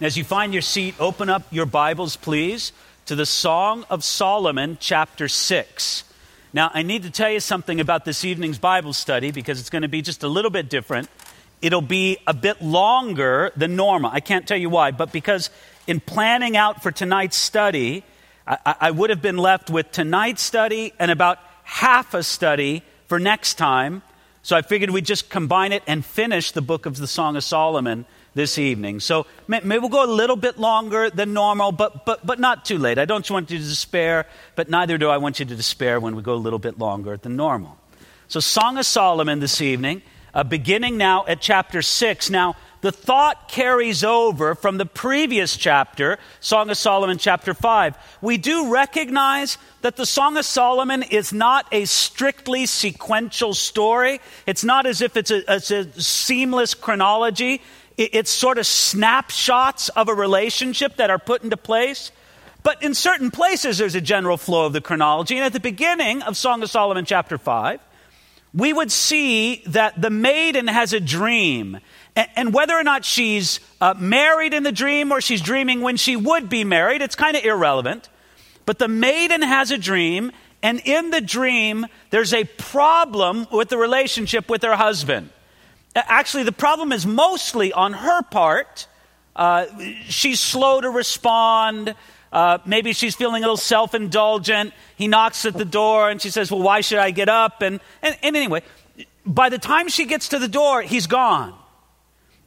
As you find your seat, open up your Bibles, please, to the Song of Solomon, chapter 6. Now, I need to tell you something about this evening's Bible study because it's going to be just a little bit different. It'll be a bit longer than normal. I can't tell you why, but because in planning out for tonight's study, I, I would have been left with tonight's study and about half a study for next time. So I figured we'd just combine it and finish the book of the Song of Solomon this evening. So maybe we'll go a little bit longer than normal, but, but, but not too late. I don't want you to despair, but neither do I want you to despair when we go a little bit longer than normal. So, Song of Solomon this evening, uh, beginning now at chapter 6. Now, the thought carries over from the previous chapter, Song of Solomon, chapter 5. We do recognize that the Song of Solomon is not a strictly sequential story. It's not as if it's a, it's a seamless chronology it's sort of snapshots of a relationship that are put into place. But in certain places, there's a general flow of the chronology. And at the beginning of Song of Solomon, chapter 5, we would see that the maiden has a dream. And whether or not she's uh, married in the dream or she's dreaming when she would be married, it's kind of irrelevant. But the maiden has a dream, and in the dream, there's a problem with the relationship with her husband. Actually, the problem is mostly on her part. Uh, she's slow to respond. Uh, maybe she's feeling a little self indulgent. He knocks at the door and she says, Well, why should I get up? And, and, and anyway, by the time she gets to the door, he's gone.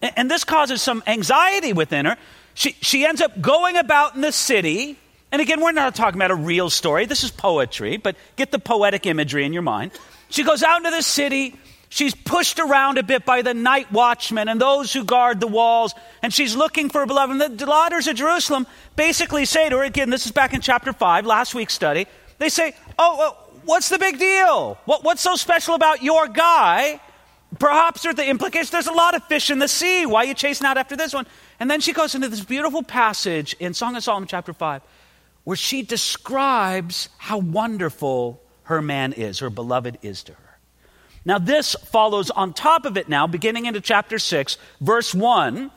And, and this causes some anxiety within her. She, she ends up going about in the city. And again, we're not talking about a real story. This is poetry, but get the poetic imagery in your mind. She goes out into the city She's pushed around a bit by the night watchmen and those who guard the walls, and she's looking for a beloved. And the daughters of Jerusalem basically say to her, again, this is back in chapter 5, last week's study, they say, Oh, oh what's the big deal? What, what's so special about your guy? Perhaps there's the implication there's a lot of fish in the sea. Why are you chasing out after this one? And then she goes into this beautiful passage in Song of Solomon, chapter 5, where she describes how wonderful her man is, her beloved is to her. Now, this follows on top of it now, beginning into chapter 6, verse 1.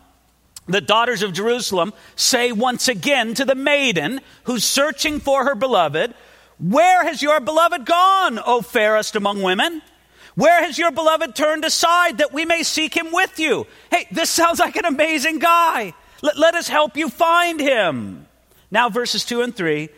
The daughters of Jerusalem say once again to the maiden who's searching for her beloved, Where has your beloved gone, O fairest among women? Where has your beloved turned aside that we may seek him with you? Hey, this sounds like an amazing guy. Let, let us help you find him. Now, verses 2 and 3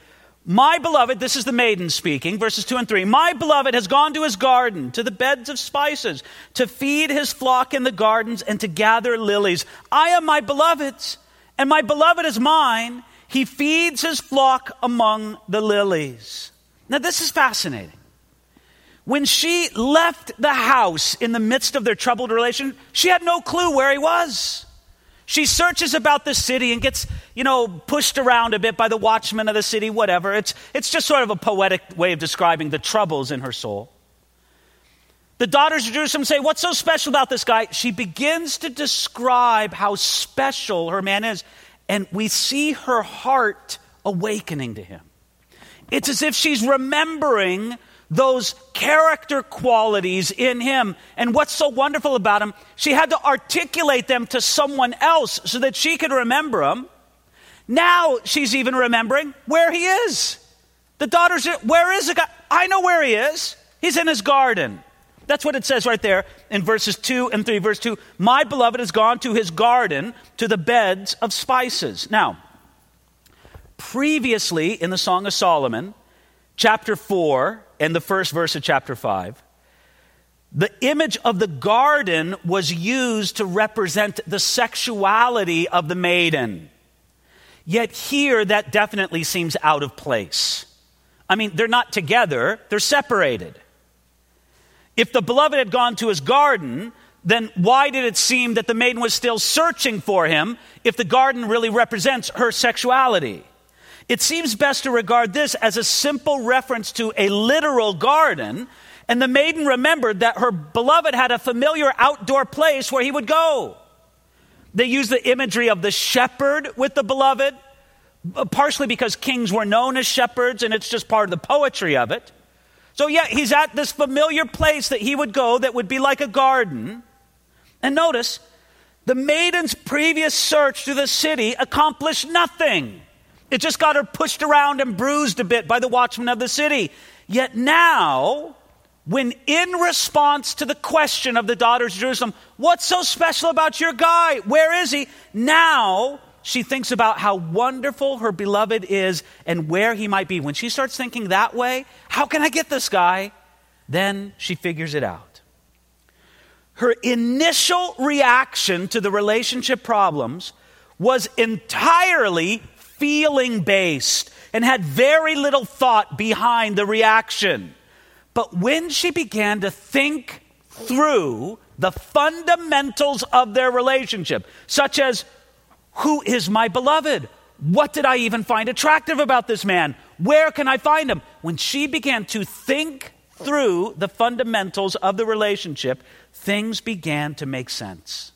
my beloved, this is the maiden speaking, verses 2 and 3. My beloved has gone to his garden, to the beds of spices, to feed his flock in the gardens, and to gather lilies. I am my beloved's, and my beloved is mine. He feeds his flock among the lilies. Now, this is fascinating. When she left the house in the midst of their troubled relation, she had no clue where he was. She searches about the city and gets, you know, pushed around a bit by the watchmen of the city, whatever. It's, it's just sort of a poetic way of describing the troubles in her soul. The daughters of Jerusalem say, What's so special about this guy? She begins to describe how special her man is, and we see her heart awakening to him. It's as if she's remembering those character qualities in him. And what's so wonderful about him, she had to articulate them to someone else so that she could remember them. Now she's even remembering where he is. The daughters, where is the guy? I know where he is. He's in his garden. That's what it says right there in verses 2 and 3. Verse 2 My beloved has gone to his garden, to the beds of spices. Now, previously in the Song of Solomon, chapter 4, and the first verse of chapter 5. The image of the garden was used to represent the sexuality of the maiden. Yet here, that definitely seems out of place. I mean, they're not together, they're separated. If the beloved had gone to his garden, then why did it seem that the maiden was still searching for him if the garden really represents her sexuality? It seems best to regard this as a simple reference to a literal garden, and the maiden remembered that her beloved had a familiar outdoor place where he would go. They use the imagery of the shepherd with the beloved, uh, partially because kings were known as shepherds, and it's just part of the poetry of it. So, yeah, he's at this familiar place that he would go that would be like a garden. And notice, The maiden's previous search through the city accomplished nothing. It just got her pushed around and bruised a bit by the watchmen of the city. Yet now, when in response to the question of the daughters of Jerusalem, what's so special about your guy? Where is he? Now she thinks about how wonderful her beloved is and where he might be. When she starts thinking that way, how can I get this guy? Then she figures it out. Her initial reaction to the relationship problems was entirely feeling based and had very little thought behind the reaction. But when she began to think through the fundamentals of their relationship, such as who is my beloved? What did I even find attractive about this man? Where can I find him? When she began to think through the fundamentals of the relationship, things began to make sense.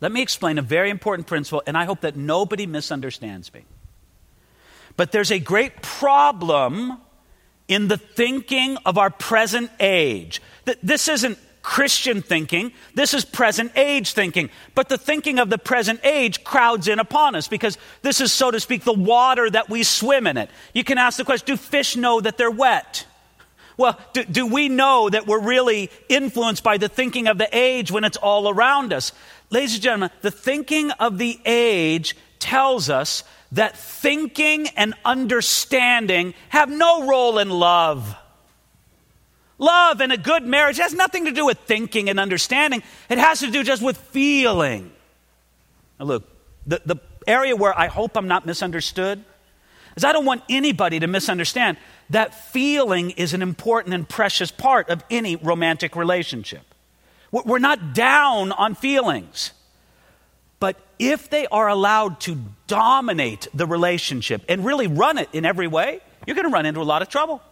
Let me explain a very important principle, and I hope that nobody misunderstands me. But there's a great problem in the thinking of our present age. This isn't Christian thinking. This is present age thinking. But the thinking of the present age crowds in upon us because this is, so to speak, the water that we swim in it. You can ask the question do fish know that they're wet? Well, do, do, we know that we're really influenced by the thinking of the age when it's all around us? Ladies and gentlemen, the thinking of the age tells us that thinking and understanding have no role in love. Love and a good marriage has nothing to do with thinking and understanding, it has to do just with feeling. Now, look, the, the area where I hope I'm not misunderstood is I don't want anybody to misunderstand that feeling is an important and precious part of any romantic relationship. We're not down on feelings. If they are allowed to dominate the relationship and really run it in every way, you're going to run into a lot of trouble.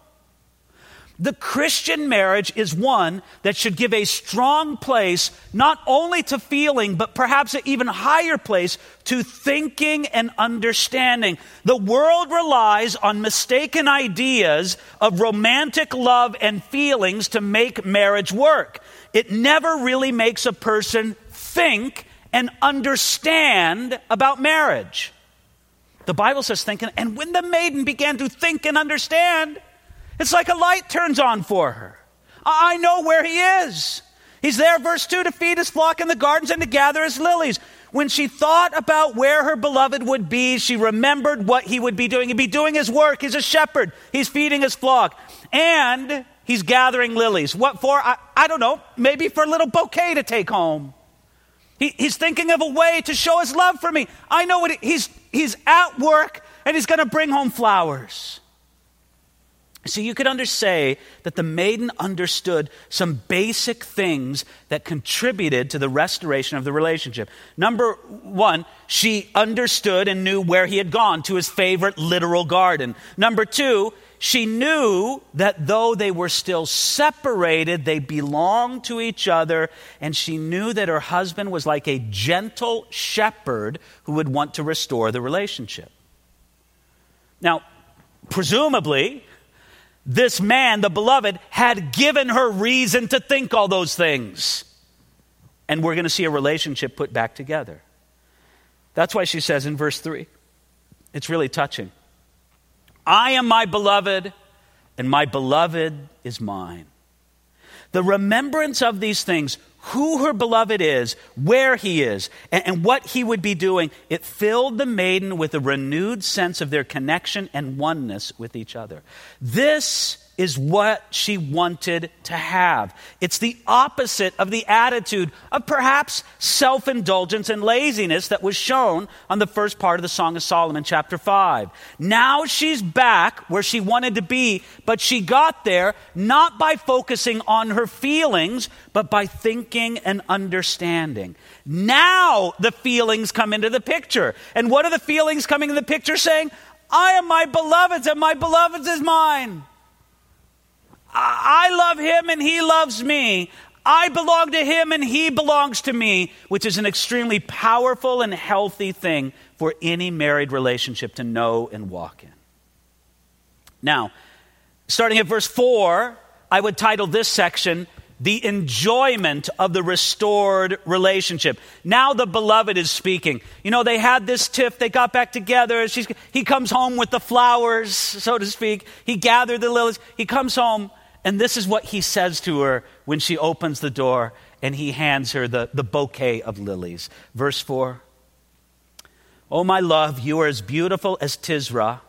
The Christian marriage is one that should give a strong place not only to feeling, but perhaps an even higher place to thinking and understanding. The world relies on mistaken ideas of romantic love and feelings to make marriage work. It never really makes a person think and understand about marriage. The Bible says thinking, and when the maiden began to think and understand, it's like a light turns on for her. I know where he is. He's there, verse 2, to feed his flock in the gardens and to gather his lilies. When she thought about where her beloved would be, she remembered what he would be doing. He'd be doing his work. He's a shepherd, he's feeding his flock. And he's gathering lilies. What for? I, I don't know. Maybe for a little bouquet to take home. He, he's thinking of a way to show his love for me. I know what he's, he's at work and he's going to bring home flowers. So you could say that the maiden understood some basic things that contributed to the restoration of the relationship. Number one, she understood and knew where he had gone to his favorite literal garden. Number two, she knew that though they were still separated, they belonged to each other, and she knew that her husband was like a gentle shepherd who would want to restore the relationship. Now, presumably, this man, the beloved, had given her reason to think all those things. And we're going to see a relationship put back together. That's why she says in verse 3, it's really touching. I am my beloved, and my beloved is mine. The remembrance of these things, who her beloved is, where he is, and, and, what he would be doing, it filled the maiden with a renewed sense of their connection and oneness with each other. This is what she wanted to have. It's the opposite of the attitude of perhaps self indulgence and laziness that was shown on the first part of the Song of Solomon, chapter 5. Now she's back where she wanted to be, but she got there not by focusing on her feelings, but by thinking and understanding. Now the feelings come into the picture. And what are the feelings coming in the picture saying? I am my beloved's, and my beloved's is mine. I love him and he loves me. I belong to him and he belongs to me, which is an extremely powerful and healthy thing for any married relationship to know and walk in. Now, starting at verse 4, I would title this section the enjoyment of the restored relationship. Now the beloved is speaking. You know, they had this tiff, they got back together. She's, he comes home with the flowers, so to speak. He gathered the lilies. He comes home, and this is what he says to her when she opens the door and he hands her the, the bouquet of lilies. Verse 4 Oh, my love, you are as beautiful as Tirzah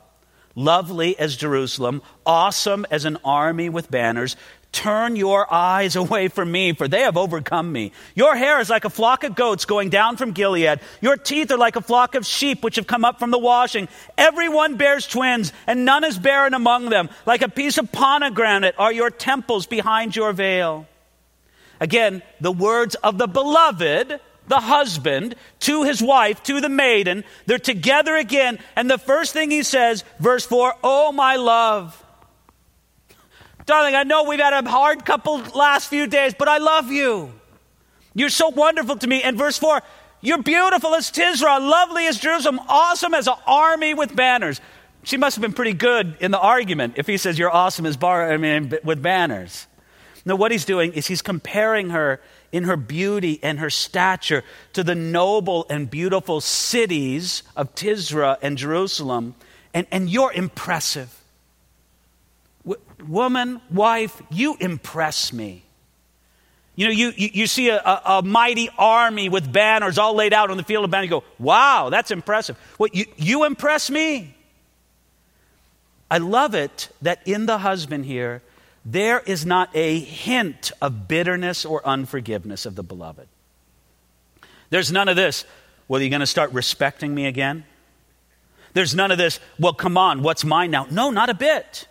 lovely as Jerusalem, awesome as an army with banners. Turn your eyes away from me, for they have overcome me. Your hair is like a flock of goats going down from Gilead. Your teeth are like a flock of sheep which have come up from the washing. Everyone bears twins, and none is barren among them. Like a piece of pomegranate are your temples behind your veil. Again, the words of the beloved the husband to his wife, to the maiden. They're together again. And the first thing he says, verse 4, Oh, my love. Darling, I know we've had a hard couple last few days, but I love you. You're so wonderful to me. And verse 4, You're beautiful as Tirzah, lovely as Jerusalem, awesome as an army with banners. She must have been pretty good in the argument if he says you're awesome as bar, I mean, with banners. No, what he's doing is he's comparing her in her beauty and her stature to the noble and beautiful cities of Tirzah and Jerusalem. And, and you're impressive. Woman, wife, you impress me. You know, you, you, you see a, a, a, mighty army with banners all laid out on the field of battle. You go, wow, that's impressive. Well, you, you impress me. I love it that in the husband here, there is not a hint of bitterness or unforgiveness of the beloved. There's none of this, well, are you going to start respecting me again? There's none of this, well, come on, what's mine now? No, not a bit.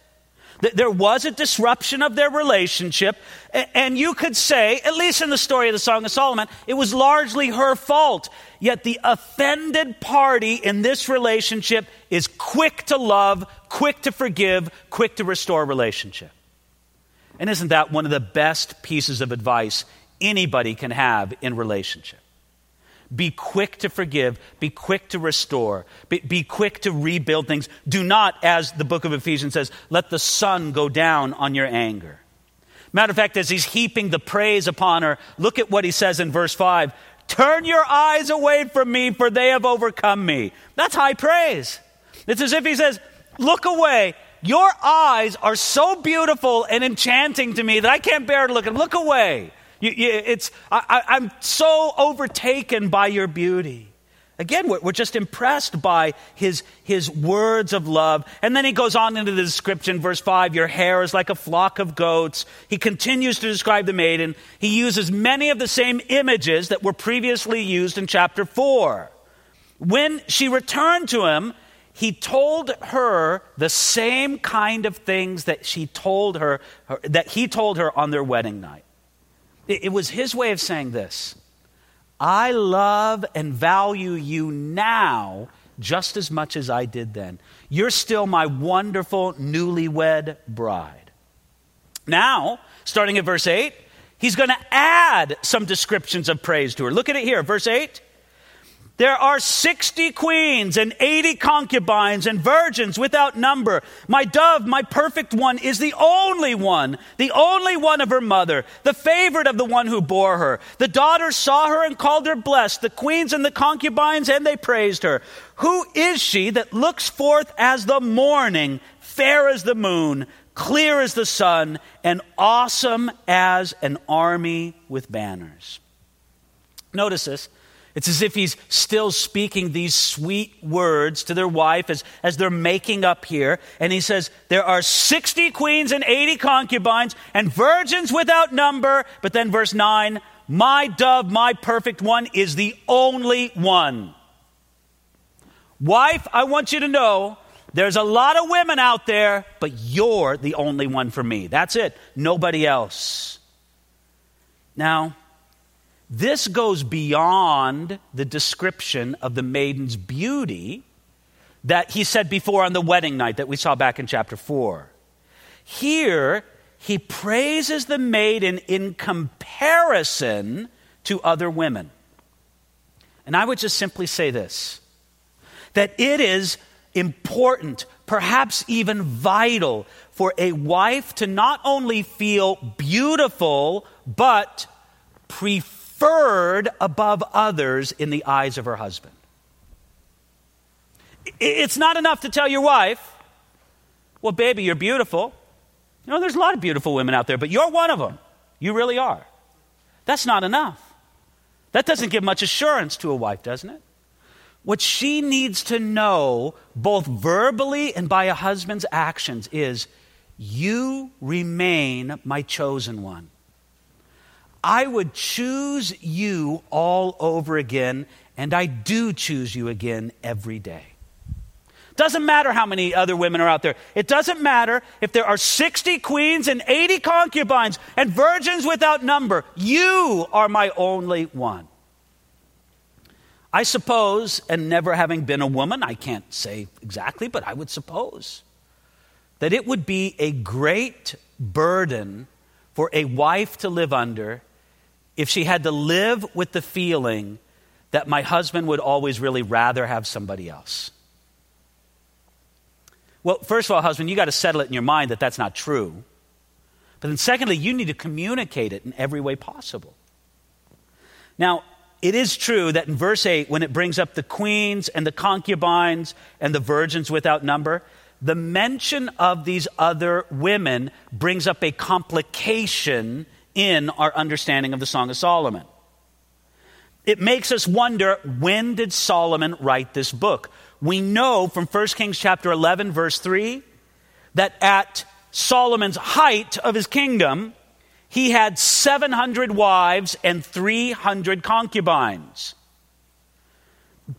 There was a disruption of their relationship, and you could say, at least in the story of the Song of Solomon, it was largely her fault. Yet the offended party in this relationship is quick to love, quick to forgive, quick to restore relationship. And isn't that one of the best pieces of advice anybody can have in relationship? Be quick to forgive. Be quick to restore. Be, be, quick to rebuild things. Do not, as the book of Ephesians says, let the sun go down on your anger. Matter of fact, as he's heaping the praise upon her, look at what he says in verse 5 Turn your eyes away from me, for they have overcome me. That's high praise. It's as if he says, Look away. Your eyes are so beautiful and enchanting to me that I can't bear to look at them. Look away. You, you, it's, I, I'm so overtaken by your beauty. Again, we're, we're just impressed by his, his words of love. And then he goes on into the description, verse 5 Your hair is like a flock of goats. He continues to describe the maiden. He uses many of the same images that were previously used in chapter 4. When she returned to him, he told her the same kind of things that she told her, that he told her on their wedding night. It, was his way of saying this I love and value you now just as much as I did then. You're still my wonderful newlywed bride. Now, starting at verse 8, he's going to add some descriptions of praise to her. Look at it here, verse 8. There are 60 queens and 80 concubines and virgins without number. My dove, my perfect one, is the only one, the only one of her mother, the favorite of the one who bore her. The daughters saw her and called her blessed, the queens and the concubines, and they praised her. Who is she that looks forth as the morning, fair as the moon, clear as the sun, and awesome as an army with banners? Notice this. It's as if he's still speaking these sweet words to their wife as, as they're making up here. And he says, There are 60 queens and 80 concubines and virgins without number. But then, verse 9, my dove, my perfect one, is the only one. Wife, I want you to know there's a lot of women out there, but you're the only one for me. That's it. Nobody else. Now, this goes beyond the description of the maiden's beauty that he said before on the wedding night that we saw back in chapter 4. Here, he praises the maiden in comparison to other women. And I would just simply say this that it is important, perhaps even vital for a wife to not only feel beautiful, but preferred above others in the eyes of her husband. It's not enough to tell your wife, well, baby, you're beautiful. You know, there's a lot of beautiful women out there, but you're one of them. You really are. That's not enough. That doesn't give much assurance to a wife, doesn't it? What she needs to know, both verbally and by a husband's actions, is you remain my chosen one. I would choose you all over again, and I do choose you again every day. Doesn't matter how many other women are out there. It doesn't matter if there are 60 queens and 80 concubines and virgins without number. You are my only one. I suppose, and never having been a woman, I can't say exactly, but I would suppose that it would be a great burden for a wife to live under if she had to live with the feeling that my husband would always really rather have somebody else. Well, first of all, husband, you got to settle it in your mind that that's not true. But then, secondly, you need to communicate it in every way possible. Now, it is true that in verse 8, when it brings up the queens and the concubines and the virgins without number, the mention of these other women brings up a complication in our understanding of the Song of Solomon. It makes us wonder when did Solomon write this book? we know from 1 Kings chapter 11, verse 3, that at Solomon's height of his kingdom, he had 700 wives and 300 concubines.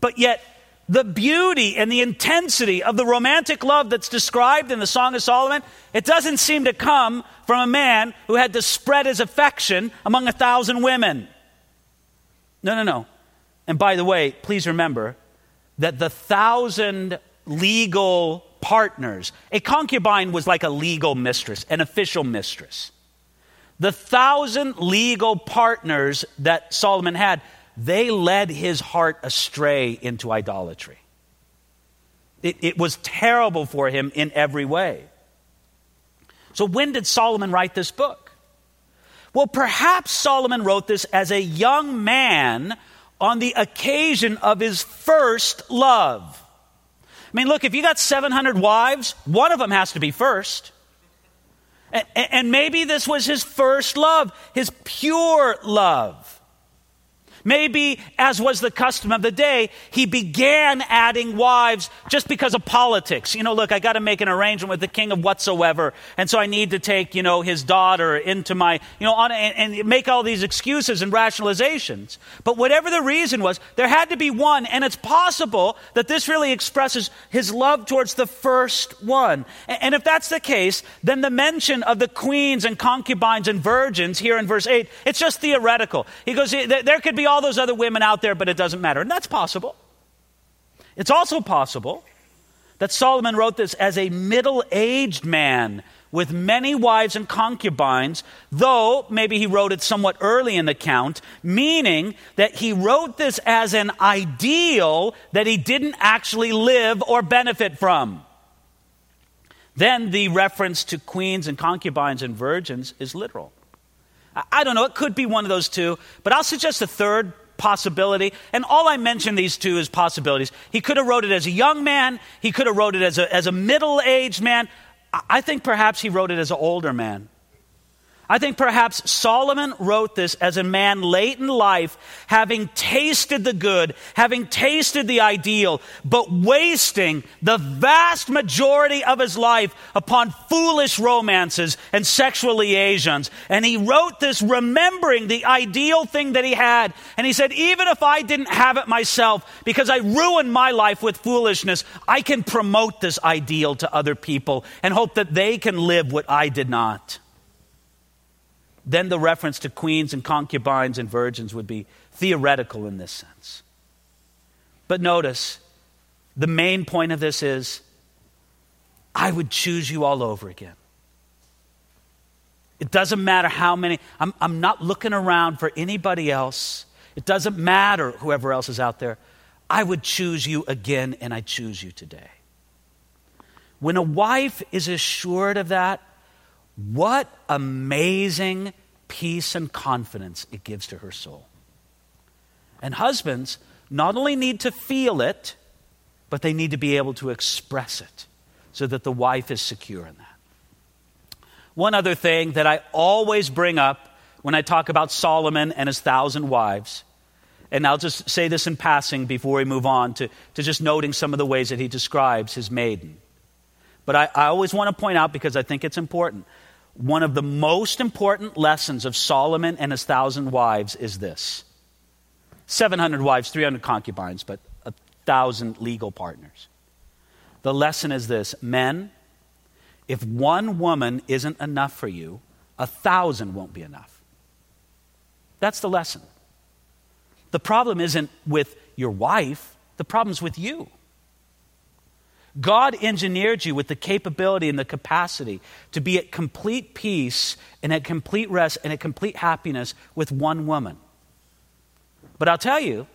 But yet, the beauty and the intensity of the romantic love that's described in the Song of Solomon, it doesn't seem to come from a man who had to spread his affection among a thousand women. No, no, no. And by the way, please remember, that the thousand legal partners, a concubine was like a legal mistress, an official mistress. The thousand legal partners that Solomon had, they led his heart astray into idolatry. It, it, was terrible for him in every way. So, when did Solomon write this book? Well, perhaps Solomon wrote this as a young man on the occasion of his first love. I mean, look, if you got 700 wives, one of them has to be first. And maybe this was his first love, his pure love. Maybe, as was the custom of the day, he began adding wives just because of politics. You know, look, I got to make an arrangement with the king of whatsoever, and so I need to take, you know, his daughter into my, you know, on, and, and make all these excuses and rationalizations. But whatever the reason was, there had to be one, and it's possible that this really expresses his love towards the first one. And, and if that's the case, then the mention of the queens and concubines and virgins here in verse 8, it's just theoretical. He goes, there could be all those other women out there, but it doesn't matter. And that's possible. It's also possible that Solomon wrote this as a middle aged man with many wives and concubines, though maybe he wrote it somewhat early in the count, meaning that he wrote this as an ideal that he didn't actually live or benefit from. Then the reference to queens and concubines and virgins is literal. I don't know, it could be one of those two, but I'll suggest a third possibility. And all I mention these two as possibilities. He could have wrote it as a young man, he could have wrote it as a, as a middle aged man. I think perhaps he wrote it as an older man. I think perhaps Solomon wrote this as a man late in life, having tasted the good, having tasted the ideal, but wasting the vast majority of his life upon foolish romances and sexual liaisons. And he wrote this remembering the ideal thing that he had. And he said, even if I didn't have it myself, because I ruined my life with foolishness, I can promote this ideal to other people and hope that they can live what I did not then the reference to queens and concubines and virgins would be theoretical in this sense. But notice, the main point of this is I would choose you all over again. It doesn't matter how many, I'm, I'm not looking around for anybody else. It doesn't matter whoever else is out there. I would choose you again, and I choose you today. When a wife is assured of that, what amazing peace and confidence it gives to her soul. And husbands not only need to feel it, but they need to be able to express it so that the wife is secure in that. One other thing that I always bring up when I talk about Solomon and his thousand wives, and I'll just say this in passing before we move on to, to just noting some of the ways that he describes his maiden. But I, I always want to point out, because I think it's important, one of the most important lessons of Solomon and his thousand wives is this 700 wives, 300 concubines, but a thousand legal partners. The lesson is this men, if one woman isn't enough for you, a thousand won't be enough. That's the lesson. The problem isn't with your wife, the problem's with you. God engineered you with the capability and the capacity to be at complete peace and at complete rest and at complete happiness with one woman. But I'll tell you,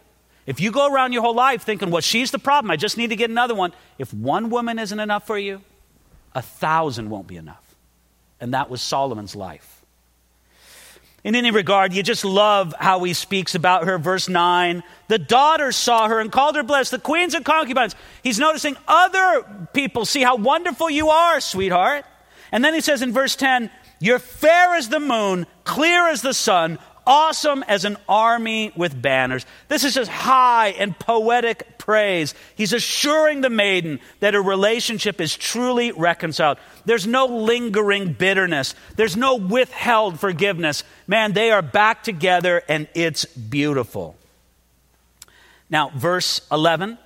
if you go around your whole life thinking, well, she's the problem, I just need to get another one, if one woman isn't enough for you, a thousand won't be enough. And that was Solomon's life. In any regard, you just love how he speaks about her. Verse 9 The daughters saw her and called her blessed, the queens and concubines. He's noticing other people see how wonderful you are, sweetheart. And then he says in verse 10 You're fair as the moon, clear as the sun, awesome as an army with banners. This is just high and poetic praise. He's assuring the maiden that her relationship is truly reconciled. There's no lingering bitterness, there's no withheld forgiveness. Man, they are back together and it's beautiful. Now, verse 11.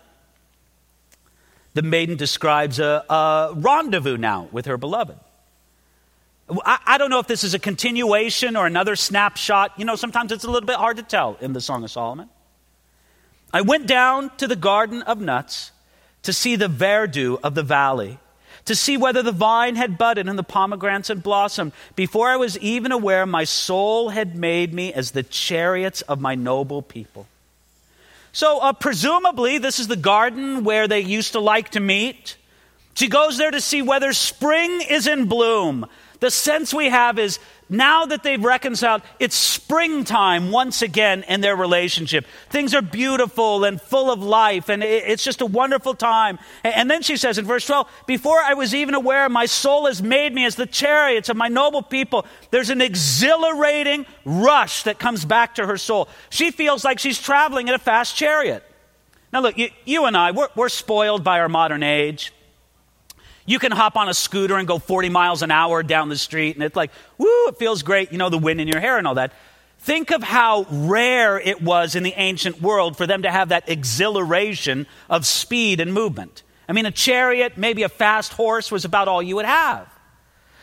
The maiden describes a, a rendezvous now with her beloved. I, I don't know if this is a continuation or another snapshot. You know, sometimes it's a little bit hard to tell in the Song of Solomon. I went down to the Garden of Nuts to see the verdure of the valley, to see whether the vine had budded and the pomegranates had blossomed. Before I was even aware, my soul had made me as the chariots of my noble people. So, uh, presumably, this is the garden where they used to like to meet. She goes there to see whether spring is in bloom, the sense we have is now that they've reconciled, it's springtime once again in their relationship. Things are beautiful and full of life, and it's just a wonderful time. And then she says in verse 12, Before I was even aware, my soul has made me as the chariots of my noble people. There's an exhilarating rush that comes back to her soul. She feels like she's traveling in a fast chariot. Now, look, you, you and I, we're, we're spoiled by our modern age. You can hop on a scooter and go 40 miles an hour down the street, and it's like, woo, it feels great, you know, the wind in your hair and all that. Think of how rare it was in the ancient world for them to have that exhilaration of speed and movement. I mean, a chariot, maybe a fast horse was about all you would have.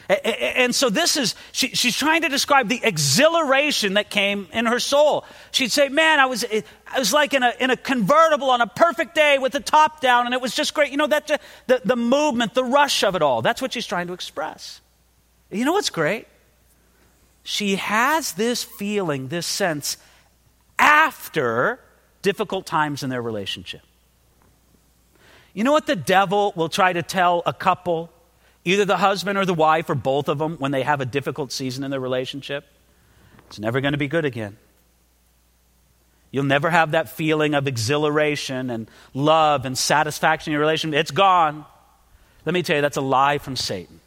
And so this is, she, she's trying to describe the exhilaration that came in her soul. She'd say, man, I was, eh, I was like in a, in a convertible on a perfect day with the top down and it was just great. You know, that, uh, the, the movement, the rush of it all. That's what she's trying to express. You know what's great? She has this feeling, this sense after difficult times in their relationship. You know what the devil will try to tell a couple either the husband or the wife or both of them when they have a difficult season in their relationship, it's never going to be good again. You'll never have that feeling of exhilaration and love and satisfaction in your relationship. It's gone. Let me tell you, that's a lie from Satan.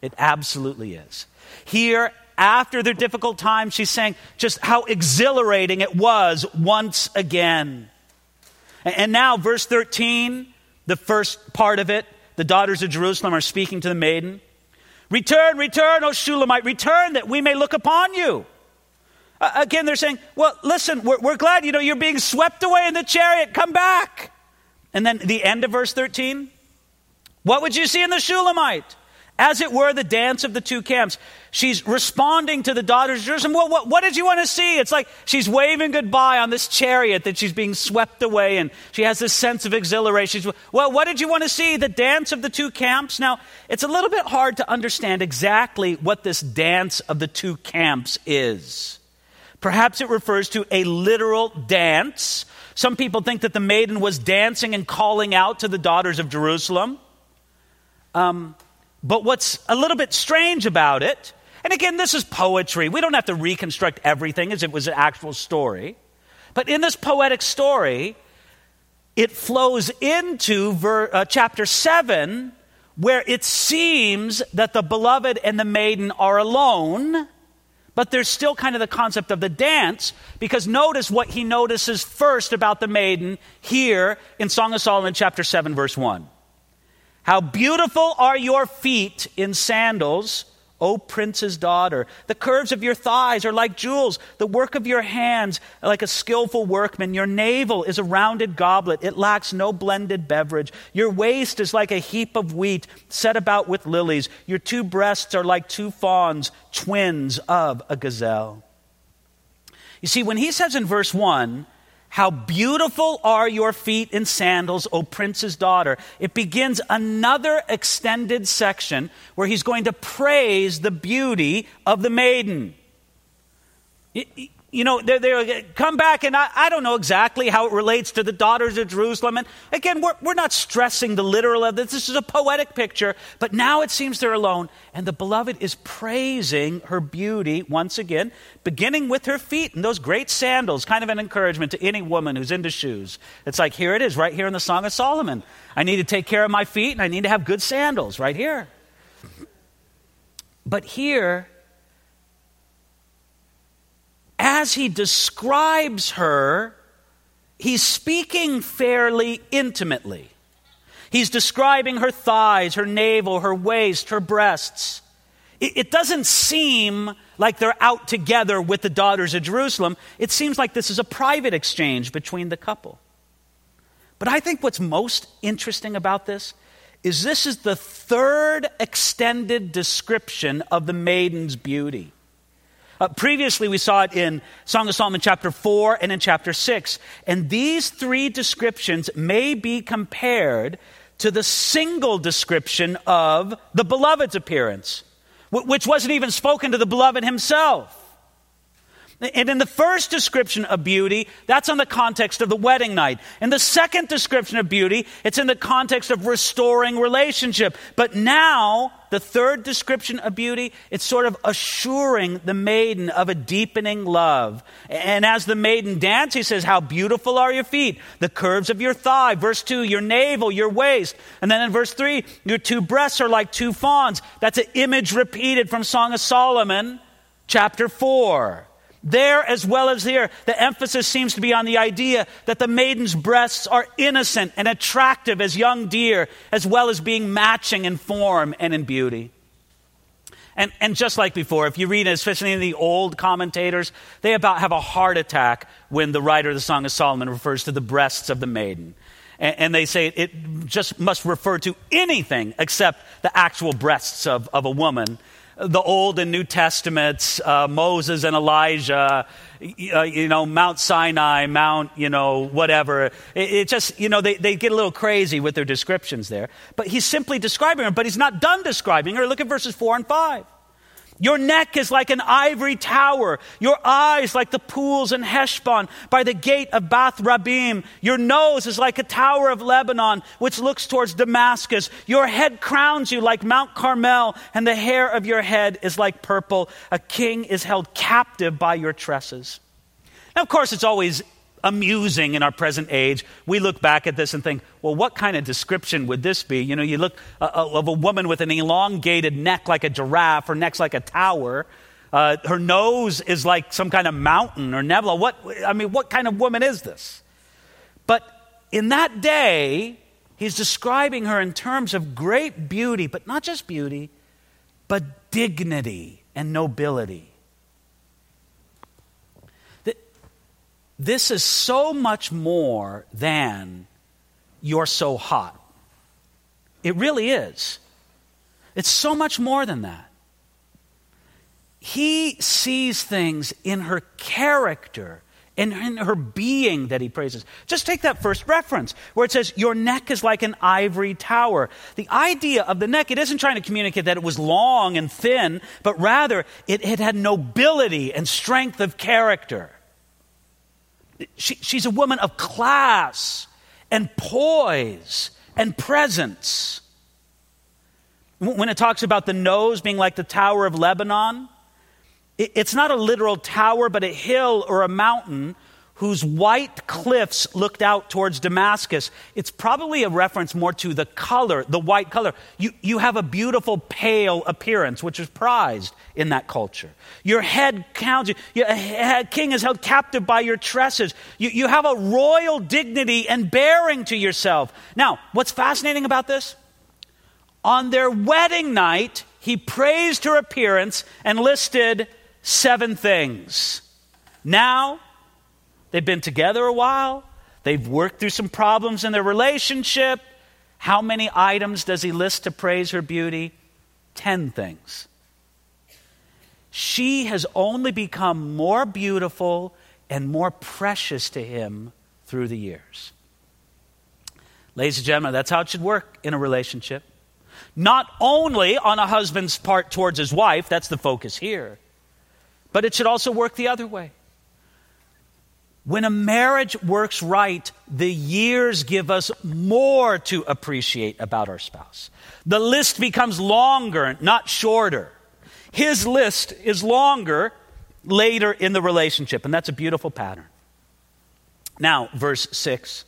It absolutely is. Here, after their difficult time, she's saying just how exhilarating it was once again. And now, verse 13, the first part of it, the daughters of Jerusalem are speaking to the maiden. Return, return, O Shulamite, return that we may look upon you. Uh, again, they're saying, well, listen, we're, we're glad, you know, you're being swept away in the chariot. Come back. And then the end of verse 13. What would you see in the Shulamite? As it were, the dance of the two camps. She's responding to the daughters of Jerusalem. Well, what, what, did you want to see? It's like she's waving goodbye on this chariot that she's being swept away, and she has this sense of exhilaration. She's, well, what did you want to see? The dance of the two camps? Now, it's a little bit hard to understand exactly what this dance of the two camps is. Perhaps it refers to a literal dance. Some people think that the maiden was dancing and calling out to the daughters of Jerusalem. Um, but what's a little bit strange about it, and again, this is poetry. We don't have to reconstruct everything as it was an actual story. But in this poetic story, it flows into ver, uh, chapter 7, where it seems that the beloved and the maiden are alone, but there's still kind of the concept of the dance, because notice what he notices first about the maiden here in Song of Solomon, chapter 7, verse 1. How beautiful are your feet in sandals, O prince's daughter. The curves of your thighs are like jewels, the work of your hands like a skillful workman. Your navel is a rounded goblet, it lacks no blended beverage. Your waist is like a heap of wheat set about with lilies. Your two breasts are like two fawns, twins of a gazelle. You see, when he says in verse 1, how beautiful are your feet in sandals, O prince's daughter. It begins another extended section where he's going to praise the beauty of the maiden you know, they they come back, and I, I, don't know exactly how it relates to the daughters of Jerusalem. And again, we're, we're not stressing the literal of this. This is a poetic picture, but now it seems they're alone, and the beloved is praising her beauty once again, beginning with her feet and those great sandals, kind of an encouragement to any woman who's into shoes. It's like, here it is, right here in the Song of Solomon. I need to take care of my feet, and I need to have good sandals right here. But here, as he describes her, he's speaking fairly intimately. He's describing her thighs, her navel, her waist, her breasts. It, doesn't seem like they're out together with the daughters of Jerusalem. It seems like this is a private exchange between the couple. But I think what's most interesting about this is this is the third extended description of the maiden's beauty. Uh, previously, we saw it in Song of Solomon chapter 4 and in chapter 6. And these three descriptions may be compared to the single description of the beloved's appearance, which wasn't even spoken to the beloved himself. And in the first description of beauty, that's on the context of the wedding night. In the second description of beauty, it's in the context of restoring relationship. But now, the third description of beauty, it's sort of assuring the maiden of a deepening love. And as the maiden dances, he says, How beautiful are your feet, the curves of your thigh. Verse 2, your navel, your waist. And then in verse 3, your two breasts are like two fawns. That's an image repeated from Song of Solomon, chapter 4. There as well as here, the emphasis seems to be on the idea that the maiden's breasts are innocent and attractive as young deer, as well as being matching in form and in beauty. And, and just like before, if you read, especially the old commentators, they about have a heart attack when the writer of the Song of Solomon refers to the breasts of the maiden. And, and they say it just must refer to anything except the actual breasts of, of a woman the Old and New Testaments, uh, Moses and Elijah, uh, you know, Mount Sinai, Mount, you know, whatever. It, it, just, you know, they, they get a little crazy with their descriptions there. But he's simply describing her, but he's not done describing her. Look at verses 4 and 5. Your neck is like an ivory tower. Your eyes like the pools in Heshbon by the gate of Bath Rabbim. Your nose is like a tower of Lebanon, which looks towards Damascus. Your head crowns you like Mount Carmel, and the hair of your head is like purple. A king is held captive by your tresses. Now, of course, it's always amusing in our present age. We look back at this and think, well, what kind of description would this be? You know, you look uh, uh, of a woman with an elongated neck like a giraffe, her neck's like a tower. Uh, her nose is like some kind of mountain or nebula. What, I mean, what kind of woman is this? But in that day, he's describing her in terms of great beauty, but not just beauty, but dignity and nobility. This is so much more than you're so hot. It really is. It's so much more than that. He sees things in her character and in her being that he praises. Just take that first reference where it says, Your neck is like an ivory tower. The idea of the neck, it isn't trying to communicate that it was long and thin, but rather it, it had nobility and strength of character. She, she's a woman of class and poise and presence. When it talks about the nose being like the Tower of Lebanon, it's not a literal tower, but a hill or a mountain whose white cliffs looked out towards Damascus. It's probably a reference more to the color, the white color. You, you have a beautiful pale appearance, which is prized in that culture. Your head counts. Your king is held captive by your tresses. You, you have a royal dignity and bearing to yourself. Now, what's fascinating about this? On their wedding night, he praised her appearance and listed seven things. Now, They've been together a while. They've worked through some problems in their relationship. How many items does he list to praise her beauty? Ten things. She has only become more beautiful and more precious to him through the years. Ladies and gentlemen, that's how it should work in a relationship. Not only on a husband's part towards his wife, that's the focus here, but it should also work the other way. When a marriage works right, the years give us more to appreciate about our spouse. The list becomes longer, not shorter. His list is longer later in the relationship, and that's a beautiful pattern. Now, verse 6.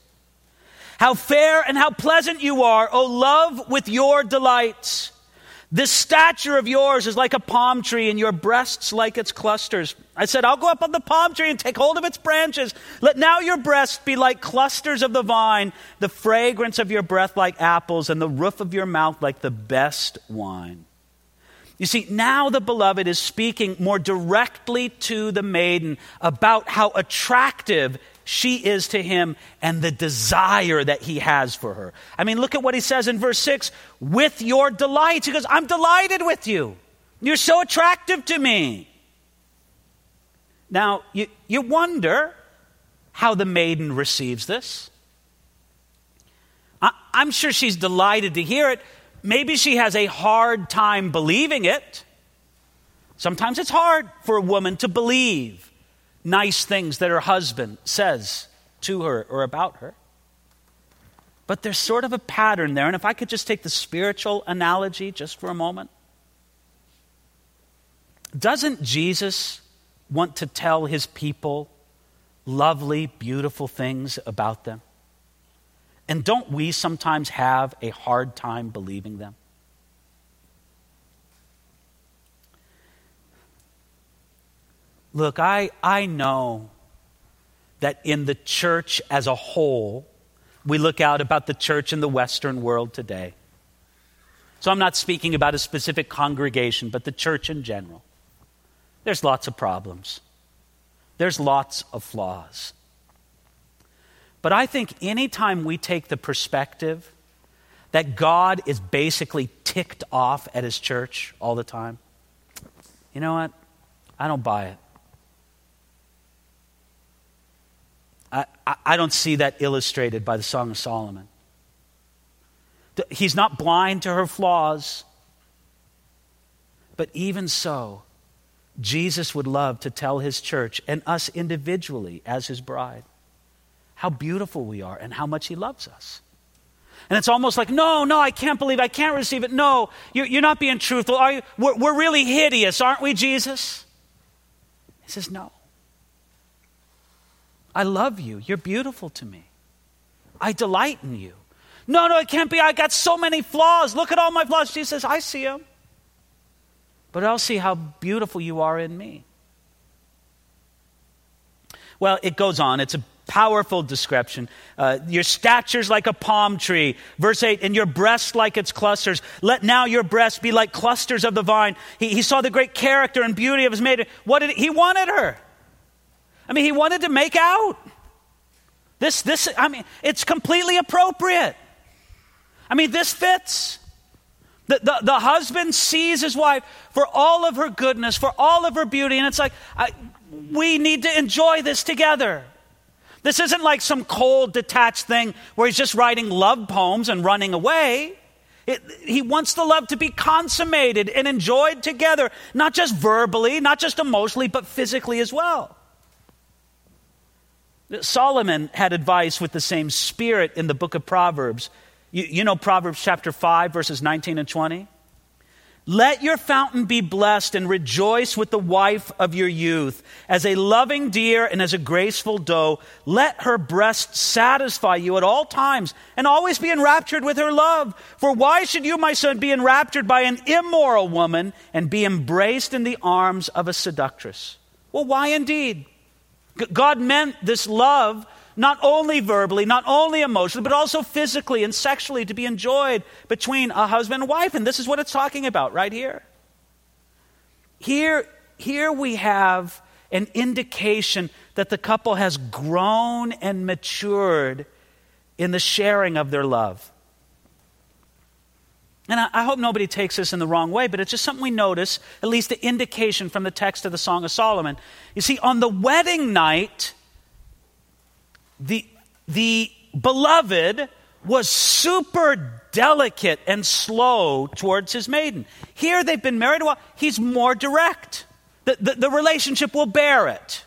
How fair and how pleasant you are, O love, with your delights. This stature of yours is like a palm tree, and your breasts like its clusters. I said, I'll go up on the palm tree and take hold of its branches. Let now your breasts be like clusters of the vine, the fragrance of your breath like apples, and the roof of your mouth like the best wine. You see, now the beloved is speaking more directly to the maiden about how attractive she is to him and the desire that he has for her. I mean, look at what he says in verse 6 with your delights. He goes, I'm delighted with you. You're so attractive to me. Now, you, you wonder how the maiden receives this. I, I'm sure she's delighted to hear it. Maybe she has a hard time believing it. Sometimes it's hard for a woman to believe nice things that her husband says to her or about her. But there's sort of a pattern there. And if I could just take the spiritual analogy just for a moment. Doesn't Jesus want to tell his people lovely, beautiful things about them? And don't we sometimes have a hard time believing them? Look, I, I know that in the church as a whole, we look out about the church in the Western world today. So I'm not speaking about a specific congregation, but the church in general. There's lots of problems, there's lots of flaws. But I think anytime we take the perspective that God is basically ticked off at his church all the time, you know what? I don't buy it. I, I don't see that illustrated by the Song of Solomon. He's not blind to her flaws, but even so, Jesus would love to tell his church and us individually as his bride how beautiful we are and how much he loves us. And it's almost like, no, no, I can't believe, I can't receive it. No, you're, you're not being truthful. Are you? We're, we're really hideous, aren't we, Jesus? He says, no. I love you. You're beautiful to me. I delight in you. No, no, it can't be. I got so many flaws. Look at all my flaws. Jesus says, I see them. But I'll see how beautiful you are in me. Well, it goes on. It's a powerful description. Uh, your stature's like a palm tree. Verse 8, and your breasts like its clusters. Let now your breasts be like clusters of the vine. He, he saw the great character and beauty of his maiden. What did he, he wanted her? I mean, he wanted to make out. This, this, I mean, it's completely appropriate. I mean, this fits. The, the, the, husband sees his wife for all of her goodness, for all of her beauty, and it's like, I, we need to enjoy this together. This isn't like some cold, detached thing where he's just writing love poems and running away. It, he wants the love to be consummated and enjoyed together, not just verbally, not just emotionally, but physically as well. Solomon had advice with the same spirit in the book of Proverbs. You, you, know Proverbs chapter 5, verses 19 and 20? Let your fountain be blessed and rejoice with the wife of your youth. As a loving deer and as a graceful doe, let her breast satisfy you at all times and always be enraptured with her love. For why should you, my son, be enraptured by an immoral woman and be embraced in the arms of a seductress? Well, why indeed? God meant this love not only verbally, not only emotionally, but also physically and sexually to be enjoyed between a husband and wife. And this is what it's talking about right here. Here, here we have an indication that the couple has grown and matured in the sharing of their love. And I, I, hope nobody takes this in the wrong way, but it's just something we notice, at least the indication from the text of the Song of Solomon. You see, on the wedding night, the, the beloved was super delicate and slow towards his maiden. Here they've been married a while, he's more direct. The, the, the relationship will bear it.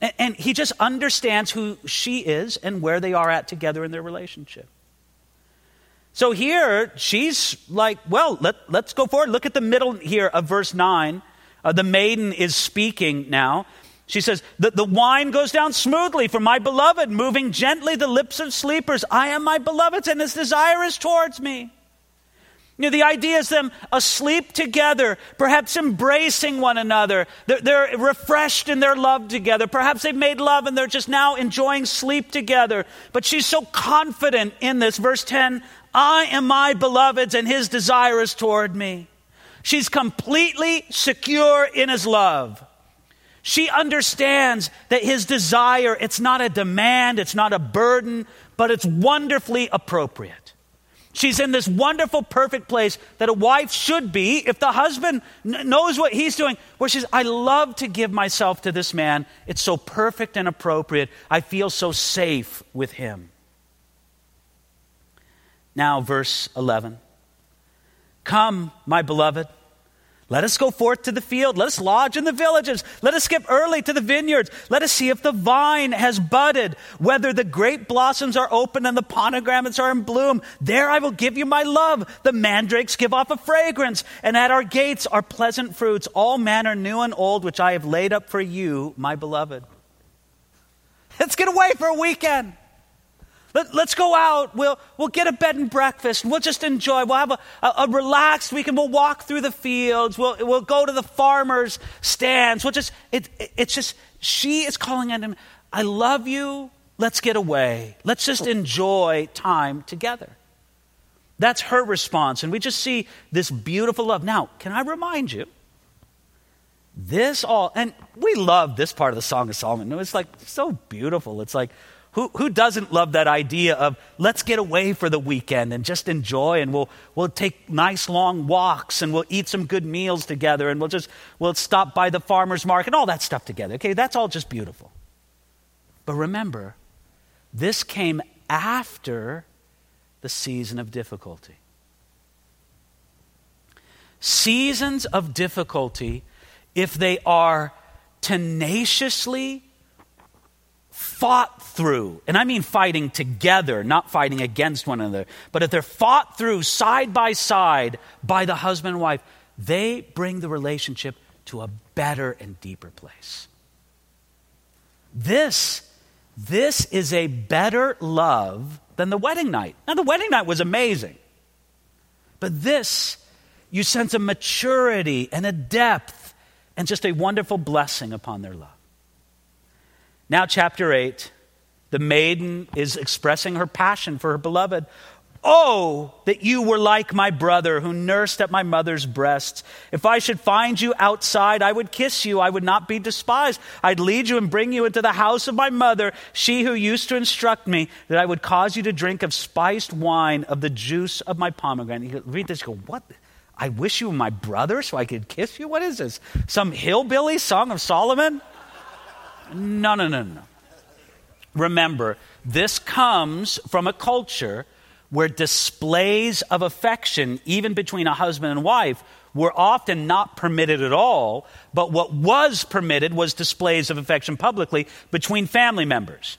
And, and he just understands who she is and where they are at together in their relationship. So here, she's like, well, let, let's go forward. Look at the middle here of verse 9. Uh, the maiden is speaking now. She says, the, the wine goes down smoothly for my beloved, moving gently the lips of sleepers. I am my beloved's, and his desire is towards me. You know, the idea is them asleep together, perhaps embracing one another. They're, they're, refreshed in their love together. Perhaps they've made love and they're just now enjoying sleep together. But she's so confident in this. Verse 10 I am my beloved's, and his desire is toward me. She's completely secure in his love. She understands that his desire, it's not a demand, it's not a burden, but it's wonderfully appropriate. She's in this wonderful, perfect place that a wife should be if the husband n- knows what he's doing. Where she's, I love to give myself to this man. It's so perfect and appropriate. I feel so safe with him. Now, verse 11. Come, my beloved. Let us go forth to the field. Let us lodge in the villages. Let us skip early to the vineyards. Let us see if the vine has budded, whether the grape blossoms are open and the pomegranates are in bloom. There I will give you my love. The mandrakes give off a fragrance, and at our gates are pleasant fruits, all manner new and old, which I have laid up for you, my beloved. Let's get away for a weekend. Let, us go out. We'll, we'll get a bed and breakfast. We'll just enjoy. We'll have a, a, a, relaxed weekend. We'll walk through the fields. We'll, we'll go to the farmers' stands. We'll just, it, it, it's just, she is calling on him, I love you. Let's get away. Let's just enjoy time together. That's her response. And we just see this beautiful love. Now, can I remind you? This all, and we love this part of the Song of Solomon. It's like so beautiful. It's like, who, who doesn't love that idea of let's get away for the weekend and just enjoy and we'll, we'll take nice long walks and we'll eat some good meals together and we'll just we'll stop by the farmer's market all that stuff together. Okay, that's all just beautiful. But remember, this came after the season of difficulty. Seasons of difficulty, if they are tenaciously fought through, and I mean fighting together, not fighting against one another, but if they're fought through side by side by the husband and wife, they bring the relationship to a better and deeper place. This, this is a better love than the wedding night. Now, the wedding night was amazing, but this, you sense a maturity and a depth and just a wonderful blessing upon their love. Now, chapter 8, the maiden is expressing her passion for her beloved. Oh, that you were like my brother who nursed at my mother's breasts. If I should find you outside, I would kiss you. I would not be despised. I'd lead you and bring you into the house of my mother, she who used to instruct me that I would cause you to drink of spiced wine of the juice of my pomegranate. You read this, you go, what? I wish you were my brother so I could kiss you? What is this? Some hillbilly song of Solomon? No, no, no, no. Remember, this comes from a culture where displays of affection, even between a husband and wife, were often not permitted at all, but what was permitted was displays of affection publicly between family members.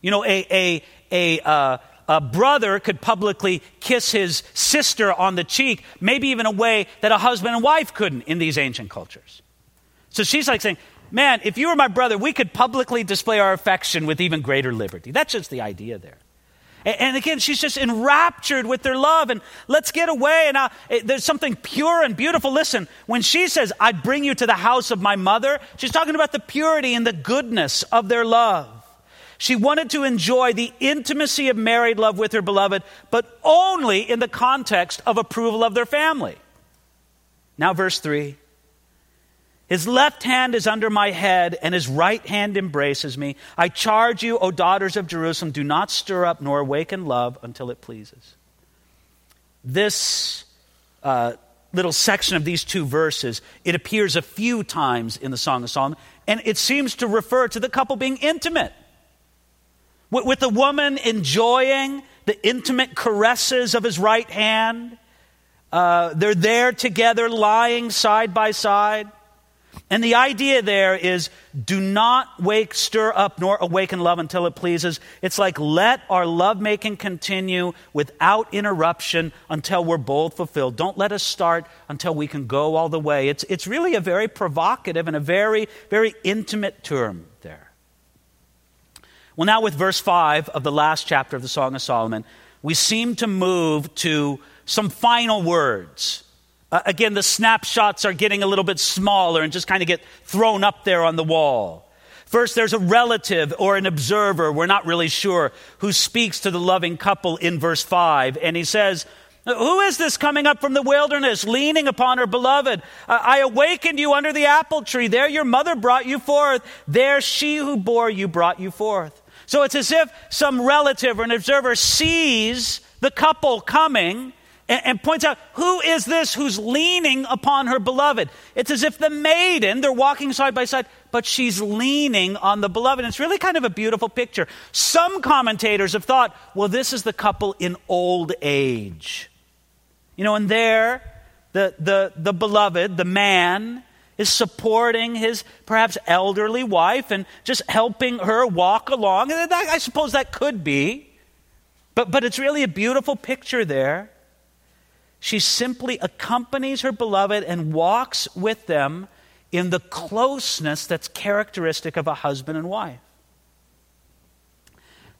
You know, a, a, a, uh, a brother could publicly kiss his sister on the cheek, maybe even a way that a husband and wife couldn't in these ancient cultures. So she's like saying, Man, if you were my brother, we could publicly display our affection with even greater liberty. That's just the idea there. And again, she's just enraptured with their love. And let's get away. And uh, there's something pure and beautiful. Listen, when she says, I'd bring you to the house of my mother, she's talking about the purity and the goodness of their love. She wanted to enjoy the intimacy of married love with her beloved, but only in the context of approval of their family. Now, verse 3 his left hand is under my head, and his right hand embraces me. I charge you, O daughters of Jerusalem, do not stir up nor awaken love until it pleases. This uh, little section of these two verses, it appears a few times in the Song of Solomon, and it seems to refer to the couple being intimate. With, with the woman enjoying the intimate caresses of his right hand, uh, they're there together, lying side by side. And the idea there is do not wake, stir up, nor awaken love until it pleases. It's like let our lovemaking continue without interruption until we're both fulfilled. Don't let us start until we can go all the way. It's, it's really a very provocative and a very, very intimate term there. Well, now with verse 5 of the last chapter of the Song of Solomon, we seem to move to some final words uh, again, the snapshots are getting a little bit smaller and just kind of get thrown up there on the wall. First, there's a relative or an observer, we're not really sure, who speaks to the loving couple in verse 5. And he says, Who is this coming up from the wilderness, leaning upon her beloved? I awakened you under the apple tree. There your mother brought you forth. There she who bore you brought you forth. So it's as if some relative or an observer sees the couple coming and, and points out, who is this who's leaning upon her beloved? It's as if the maiden, they're walking side by side, but she's leaning on the beloved. It's really kind of a beautiful picture. Some commentators have thought, well, this is the couple in old age. You know, and there, the, the, the beloved, the man, is supporting his perhaps elderly wife and just helping her walk along. And I suppose that could be. But, but it's really a beautiful picture there. She simply accompanies her beloved and walks with them in the closeness that's characteristic of a husband and wife.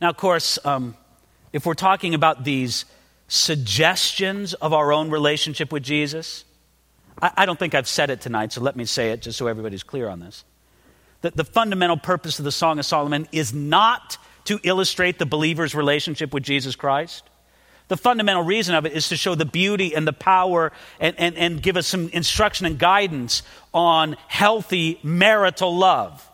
Now, of course, um, if we're talking about these suggestions of our own relationship with Jesus, I, I, don't think I've said it tonight, so let me say it just so everybody's clear on this. That the fundamental purpose of the Song of Solomon is not to illustrate the believer's relationship with Jesus Christ. The fundamental reason of it is to show the beauty and the power and, and, and give us some instruction and guidance on healthy marital love,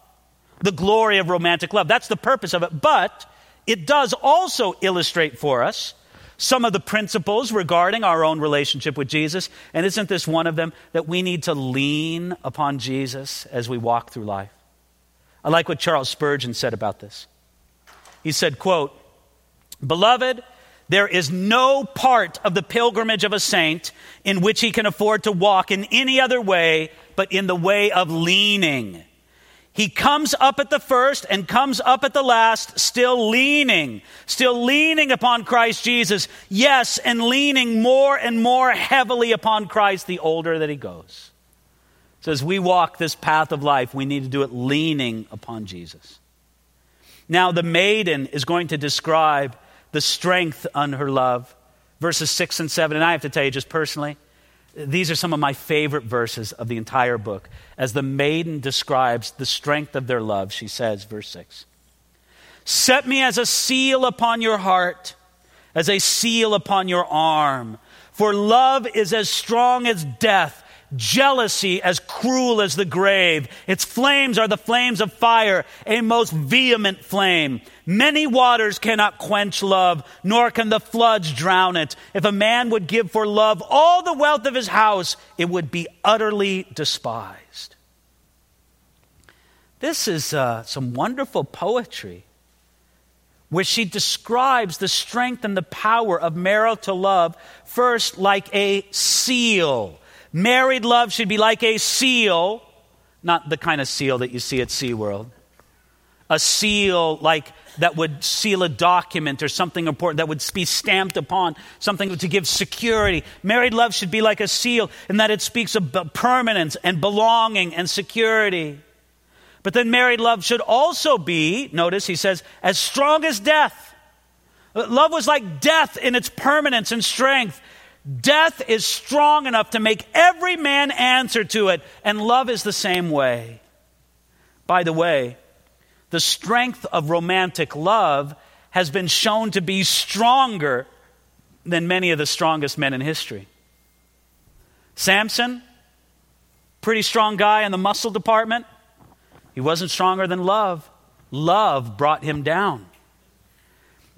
the glory of romantic love. That's the purpose of it. But it does also illustrate for us some of the principles regarding our own relationship with Jesus. And isn't this one of them that we need to lean upon Jesus as we walk through life? I like what Charles Spurgeon said about this. He said, quote, Beloved, there is no part of the pilgrimage of a saint in which he can afford to walk in any other way but in the way of leaning. He comes up at the first and comes up at the last, still leaning, still leaning upon Christ Jesus. Yes, and leaning more and more heavily upon Christ the older that he goes. So as we walk this path of life, we need to do it leaning upon Jesus. Now, the maiden is going to describe the strength on her love. Verses 6 and 7. And I have to tell you, just personally, these are some of my favorite verses of the entire book. As the maiden describes the strength of their love, she says, verse 6 Set me as a seal upon your heart, as a seal upon your arm. For love is as strong as death jealousy as cruel as the grave. Its flames are the flames of fire, a most vehement flame. Many waters cannot quench love, nor can the floods drown it. If a man would give for love all the wealth of his house, it would be utterly despised. This is uh, some wonderful poetry where she describes the strength and the power of marital love first like a seal Married love should be like a seal, not the kind of seal that you see at SeaWorld. A seal like that would seal a document or something important that would be stamped upon, something to give security. Married love should be like a seal in that it speaks of permanence and belonging and security. But then married love should also be, notice he says, as strong as death. Love was like death in its permanence and strength. Death is strong enough to make every man answer to it, and love is the same way. By the way, the strength of romantic love has been shown to be stronger than many of the strongest men in history. Samson, pretty strong guy in the muscle department, he wasn't stronger than love. Love brought him down.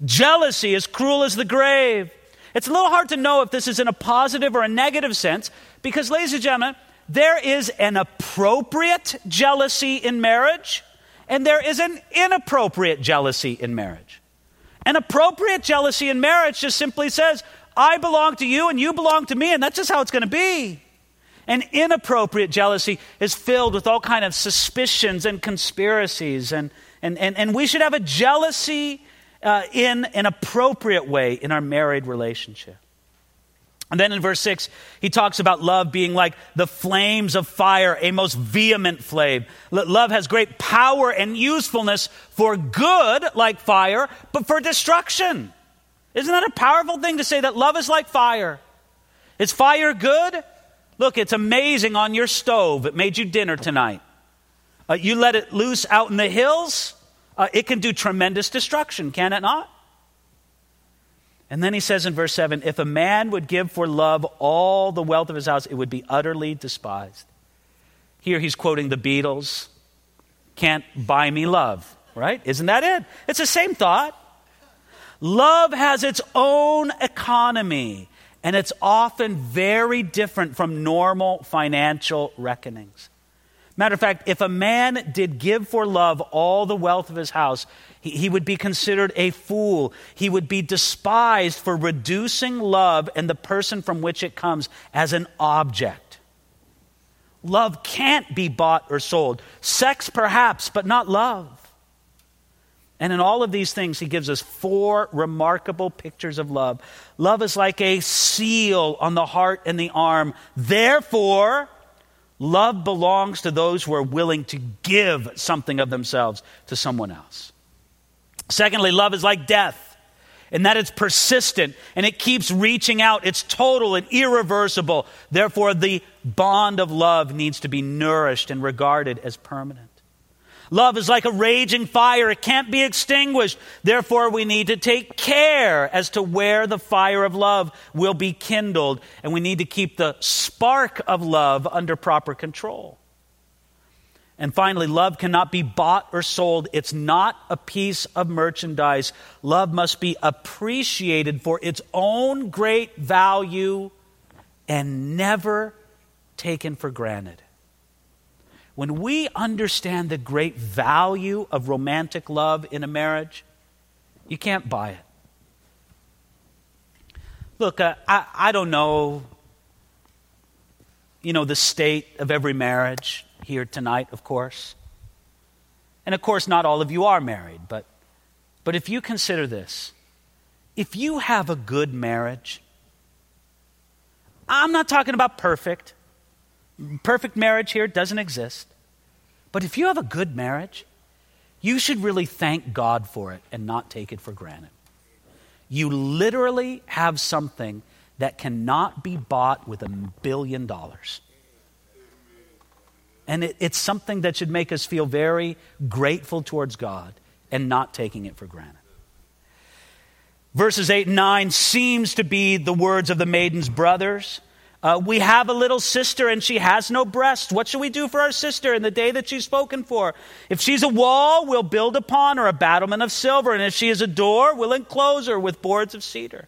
Jealousy is cruel as the grave. It's a little hard to know if this is in a positive or a negative sense because, ladies and gentlemen, there is an appropriate jealousy in marriage and there is an inappropriate jealousy in marriage. An appropriate jealousy in marriage just simply says, I belong to you and you belong to me, and that's just how it's going to be. An inappropriate jealousy is filled with all kind of suspicions and conspiracies, and, and, and, and we should have a jealousy uh, in an appropriate way in our married relationship. And then in verse 6, he talks about love being like the flames of fire, a most vehement flame. Love has great power and usefulness for good, like fire, but for destruction. Isn't that a powerful thing to say that love is like fire? Is fire good? Look, it's amazing on your stove. It made you dinner tonight. Uh, you let it loose out in the hills, uh, it can do tremendous destruction, can it not? And then he says in verse 7 if a man would give for love all the wealth of his house, it would be utterly despised. Here he's quoting the Beatles can't buy me love, right? Isn't that it? It's the same thought. Love has its own economy, and it's often very different from normal financial reckonings. Matter of fact, if a man did give for love all the wealth of his house, he, he, would be considered a fool. He would be despised for reducing love and the person from which it comes as an object. Love can't be bought or sold. Sex, perhaps, but not love. And in all of these things, he gives us four remarkable pictures of love. Love is like a seal on the heart and the arm. Therefore, Love belongs to those who are willing to give something of themselves to someone else. Secondly, love is like death in that it's persistent and it keeps reaching out. It's total and irreversible. Therefore, the bond of love needs to be nourished and regarded as permanent. Love is like a raging fire, it can't be extinguished. Therefore, we need to take care as to where the fire of love will be kindled, and we need to keep the spark of love under proper control. And finally, love cannot be bought or sold. It's not a piece of merchandise. Love must be appreciated for its own great value and never taken for granted. When we understand the great value of romantic love in a marriage, you can't buy it. Look, uh, I, I don't know, you know, the state of every marriage here tonight, of course. And of course, not all of you are married, but, but if you consider this, if you have a good marriage, I'm not talking about perfect. Perfect marriage here doesn't exist. But if you have a good marriage, you should really thank God for it and not take it for granted. You literally have something that cannot be bought with a billion dollars. And it, it's something that should make us feel very grateful towards God and not taking it for granted. Verses 8 and 9 seems to be the words of the maiden's brothers. Uh, we have a little sister and she has no breast. What shall we do for our sister in the day that she's spoken for? If she's a wall, we'll build upon her a battlement of silver. And if she is a door, we'll enclose her with boards of cedar.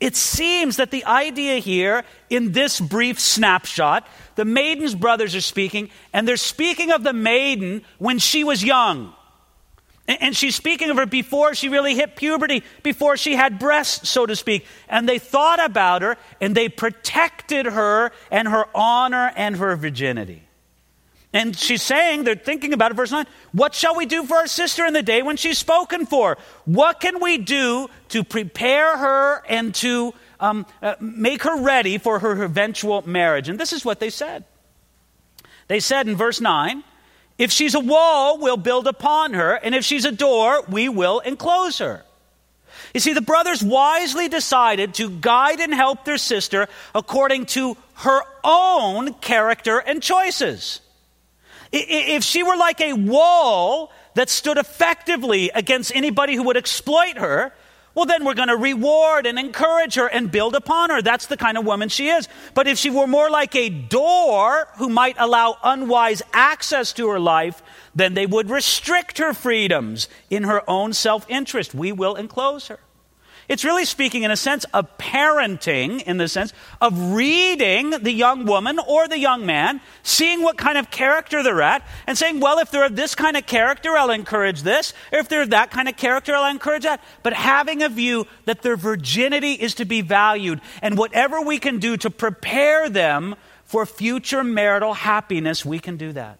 It seems that the idea here, in this brief snapshot, the maiden's brothers are speaking, and they're speaking of the maiden when she was young. And she's speaking of her before she really hit puberty, before she had breasts, so to speak. And they thought about her and they protected her and her honor and her virginity. And she's saying, they're thinking about it, verse 9, what shall we do for our sister in the day when she's spoken for? What can we do to prepare her and to um, uh, make her ready for her eventual marriage? And this is what they said. They said in verse 9, if she's a wall, we'll build upon her, and if she's a door, we will enclose her. You see, the brothers wisely decided to guide and help their sister according to her own character and choices. If she were like a wall that stood effectively against anybody who would exploit her, well, then we're going to reward and encourage her and build upon her. That's the kind of woman she is. But if she were more like a door who might allow unwise access to her life, then they would restrict her freedoms in her own self interest. We will enclose her. It's really speaking, in a sense, of parenting, in the sense of reading the young woman or the young man, seeing what kind of character they're at, and saying, well, if they're of this kind of character, I'll encourage this. Or if they're of that kind of character, I'll encourage that. But having a view that their virginity is to be valued, and whatever we can do to prepare them for future marital happiness, we can do that.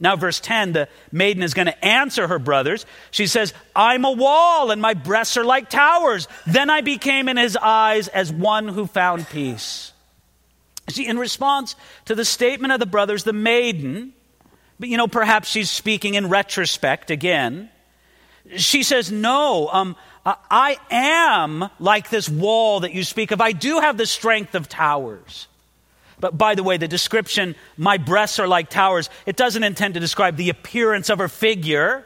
Now, verse 10, the maiden is going to answer her brothers. She says, I'm a wall and my breasts are like towers. Then I became in his eyes as one who found peace. See, in response to the statement of the brothers, the maiden, but you know, perhaps she's speaking in retrospect again. She says, No, um, I am like this wall that you speak of. I do have the strength of towers. But by the way, the description, my breasts are like towers, it doesn't intend to describe the appearance of her figure,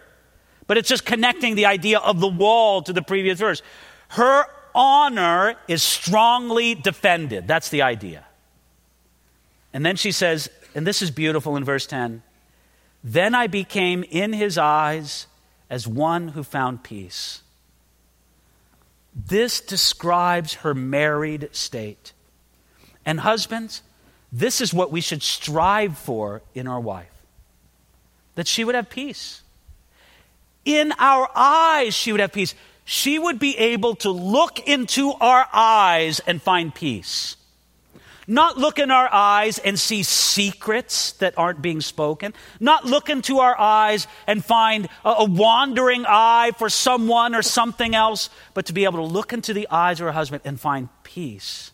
but it's just connecting the idea of the wall to the previous verse. Her honor is strongly defended. That's the idea. And then she says, and this is beautiful in verse 10 Then I became in his eyes as one who found peace. This describes her married state. And husbands, this is what we should strive for in our wife that she would have peace. In our eyes, she would have peace. She would be able to look into our eyes and find peace. Not look in our eyes and see secrets that aren't being spoken. Not look into our eyes and find a, wandering eye for someone or something else, but to be able to look into the eyes of her husband and find peace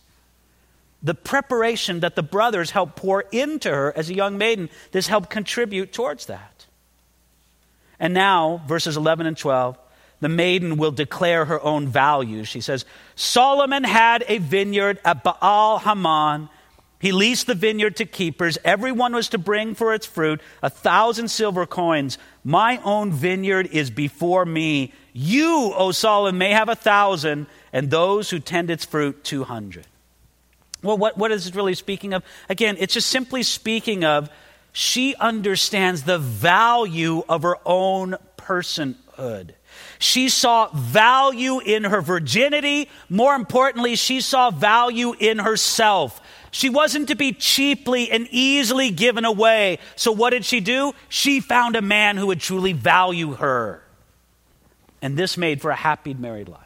the preparation that the brothers helped pour into her as a young maiden, this helped contribute towards that. And now, verses 11 and 12, the maiden will declare her own value. She says, Solomon had a vineyard at Baal Hamon. He leased the vineyard to keepers. Everyone was to bring for its fruit a thousand silver coins. My own vineyard is before me. You, O Solomon, may have a thousand, and those who tend its fruit, two hundred. Well, what, what is it really speaking of? Again, it's just simply speaking of she understands the value of her own personhood. She saw value in her virginity. More importantly, she saw value in herself. She wasn't to be cheaply and easily given away. So, what did she do? She found a man who would truly value her. And this made for a happy married life.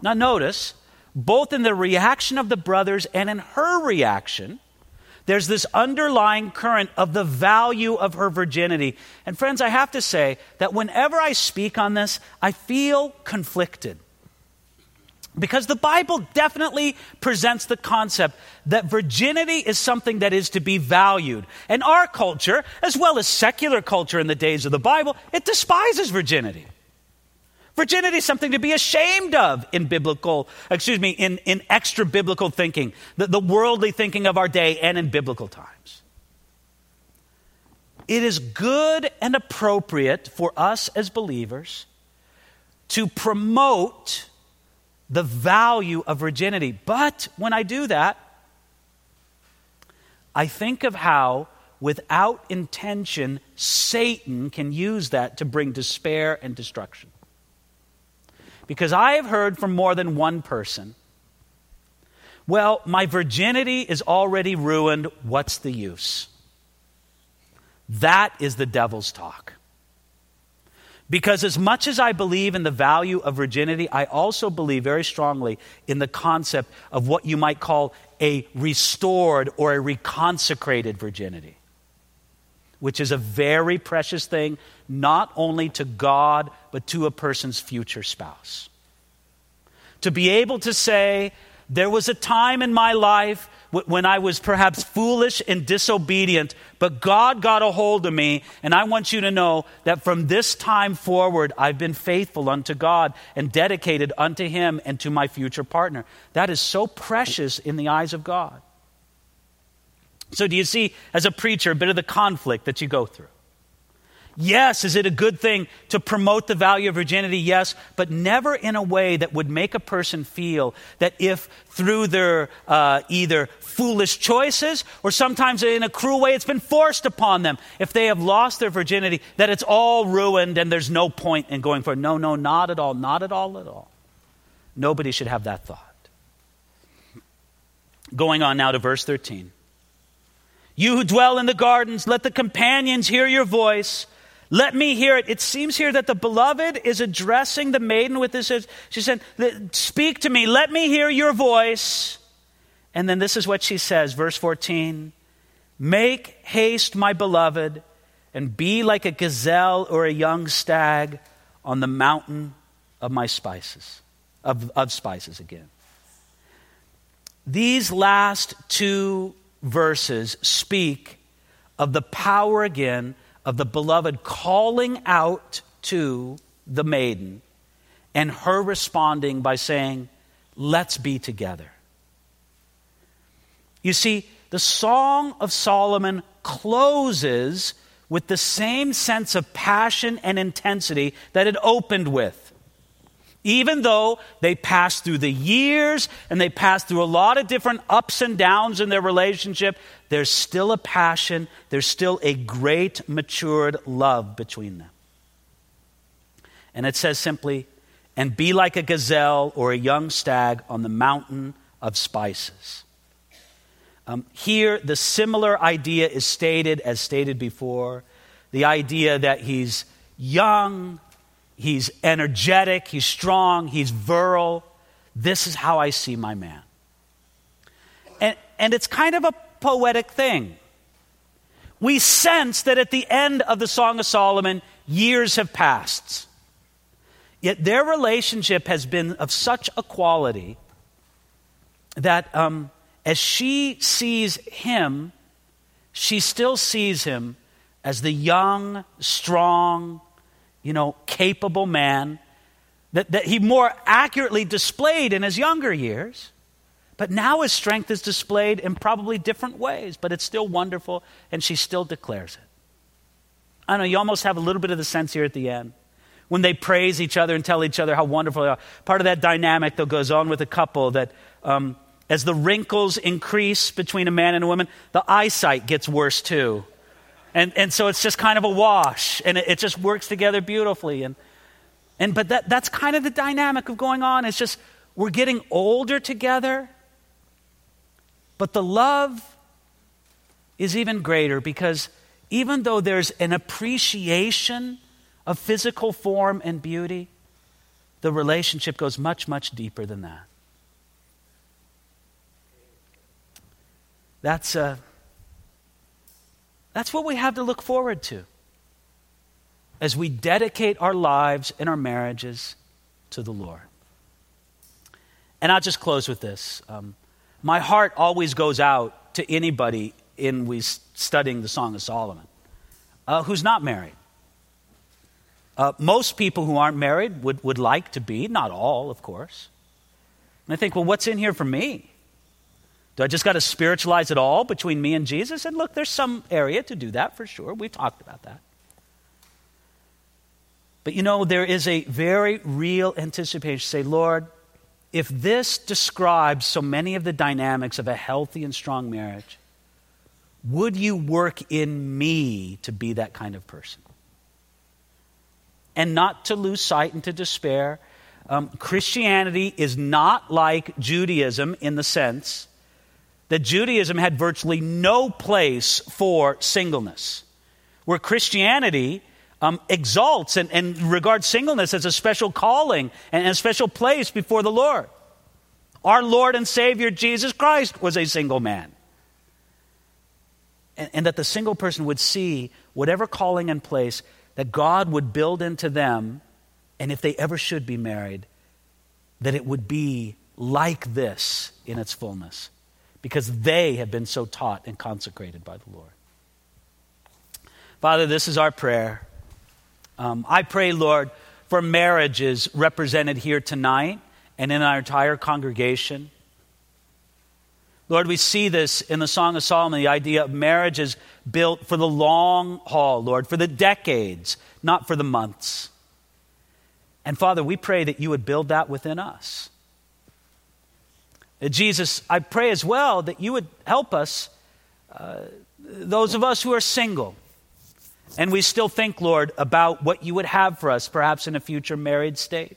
Now, notice both in the reaction of the brothers and in her reaction, there's this underlying current of the value of her virginity. And friends, I have to say that whenever I speak on this, I feel conflicted. Because the Bible definitely presents the concept that virginity is something that is to be valued. And our culture, as well as secular culture in the days of the Bible, it despises virginity. Virginity is something to be ashamed of in biblical, excuse me, in, in extra biblical thinking, the, the worldly thinking of our day and in biblical times. It is good and appropriate for us as believers to promote the value of virginity. But when I do that, I think of how, without intention, Satan can use that to bring despair and destruction. Because I have heard from more than one person, well, my virginity is already ruined. What's the use? That is the devil's talk. Because as much as I believe in the value of virginity, I also believe very strongly in the concept of what you might call a restored or a reconsecrated virginity. which is a very precious thing, not only to God, but to a person's future spouse. To be able to say, there was a time in my life when I was perhaps foolish and disobedient, but God got a hold of me, and I want you to know that from this time forward, I've been faithful unto God and dedicated unto Him and to my future partner. That is so precious in the eyes of God. So, do you see, as a preacher, a bit of the conflict that you go through? Yes, is it a good thing to promote the value of virginity? Yes, but never in a way that would make a person feel that if through their uh, either foolish choices or sometimes in a cruel way it's been forced upon them, if they have lost their virginity, that it's all ruined and there's no point in going for it. No, no, not at all, not at all at all. Nobody should have that thought. Going on now to verse 13. You who dwell in the gardens, let the companions hear your voice. Let me hear it. It seems here that the beloved is addressing the maiden with this. She said, Speak to me. Let me hear your voice. And then this is what she says, verse 14 Make haste, my beloved, and be like a gazelle or a young stag on the mountain of my spices, of, of spices again. These last two verses speak of the power again of the beloved calling out to the maiden and her responding by saying, Let's be together. You see, the Song of Solomon closes with the same sense of passion and intensity that it opened with. Even though they passed through the years and they passed through a lot of different ups and downs in their relationship, there's still a passion, there's still a great matured love between them. And it says simply, and be like a gazelle or a young stag on the mountain of spices. Um, here, the similar idea is stated as stated before the idea that he's young, He's energetic, he's strong, he's virile. This is how I see my man. And, and it's kind of a poetic thing. We sense that at the end of the Song of Solomon, years have passed. Yet their relationship has been of such a quality that um, as she sees him, she still sees him as the young, strong, you know, capable man that, that he more accurately displayed in his younger years. But now his strength is displayed in probably different ways, but it's still wonderful, and she still declares it. I know you almost have a little bit of the sense here at the end when they praise each other and tell each other how wonderful they are. Part of that dynamic that goes on with a couple that um, as the wrinkles increase between a man and a woman, the eyesight gets worse too. And, and so it's just kind of a wash, and it, it just works together beautifully. And, and, but that, that's kind of the dynamic of going on. It's just we're getting older together, but the love is even greater because even though there's an appreciation of physical form and beauty, the relationship goes much, much deeper than that. That's a, that's what we have to look forward to as we dedicate our lives and our marriages to the Lord. And I'll just close with this. Um, my heart always goes out to anybody in we studying the Song of Solomon uh, who's not married. Uh, most people who aren't married would, would like to be, not all, of course. And I think, well, what's in here for me? Do I just got to spiritualize it all between me and Jesus? And look, there's some area to do that for sure. We've talked about that. But you know, there is a very real anticipation. Say, Lord, if this describes so many of the dynamics of a healthy and strong marriage, would you work in me to be that kind of person? And not to lose sight and to despair. Um, Christianity is not like Judaism in the sense that Judaism had virtually no place for singleness, where Christianity um, exalts and, and, regards singleness as a special calling and a special place before the Lord. Our Lord and Savior Jesus Christ was a single man. and, and that the single person would see whatever calling and place that God would build into them, and if they ever should be married, that it would be like this in its fullness, because they have been so taught and consecrated by the Lord. Father, this is our prayer. Um, I pray, Lord, for marriages represented here tonight and in our entire congregation. Lord, we see this in the Song of Solomon. The idea of marriage is built for the long haul, Lord, for the decades, not for the months. And Father, we pray that you would build that within us. Uh, Jesus, I pray as well that you would help us, uh, those of us who are single, and we still think, Lord, about what you would have for us, perhaps in a future married state.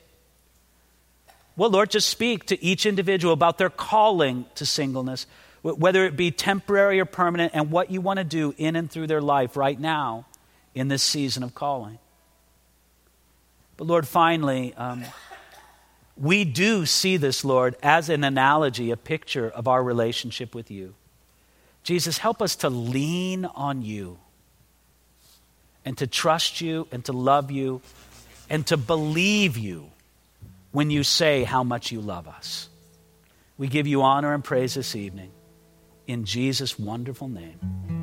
Well, Lord, just speak to each individual about their calling to singleness, whether it be temporary or permanent, and what you want to do in and through their life right now in this season of calling. But Lord, finally, um, we do see this, Lord, as an analogy, a picture of our relationship with you. Jesus, help us to lean on you and to trust you and to love you and to believe you when you say how much you love us. We give you honor and praise this evening. In Jesus' wonderful name.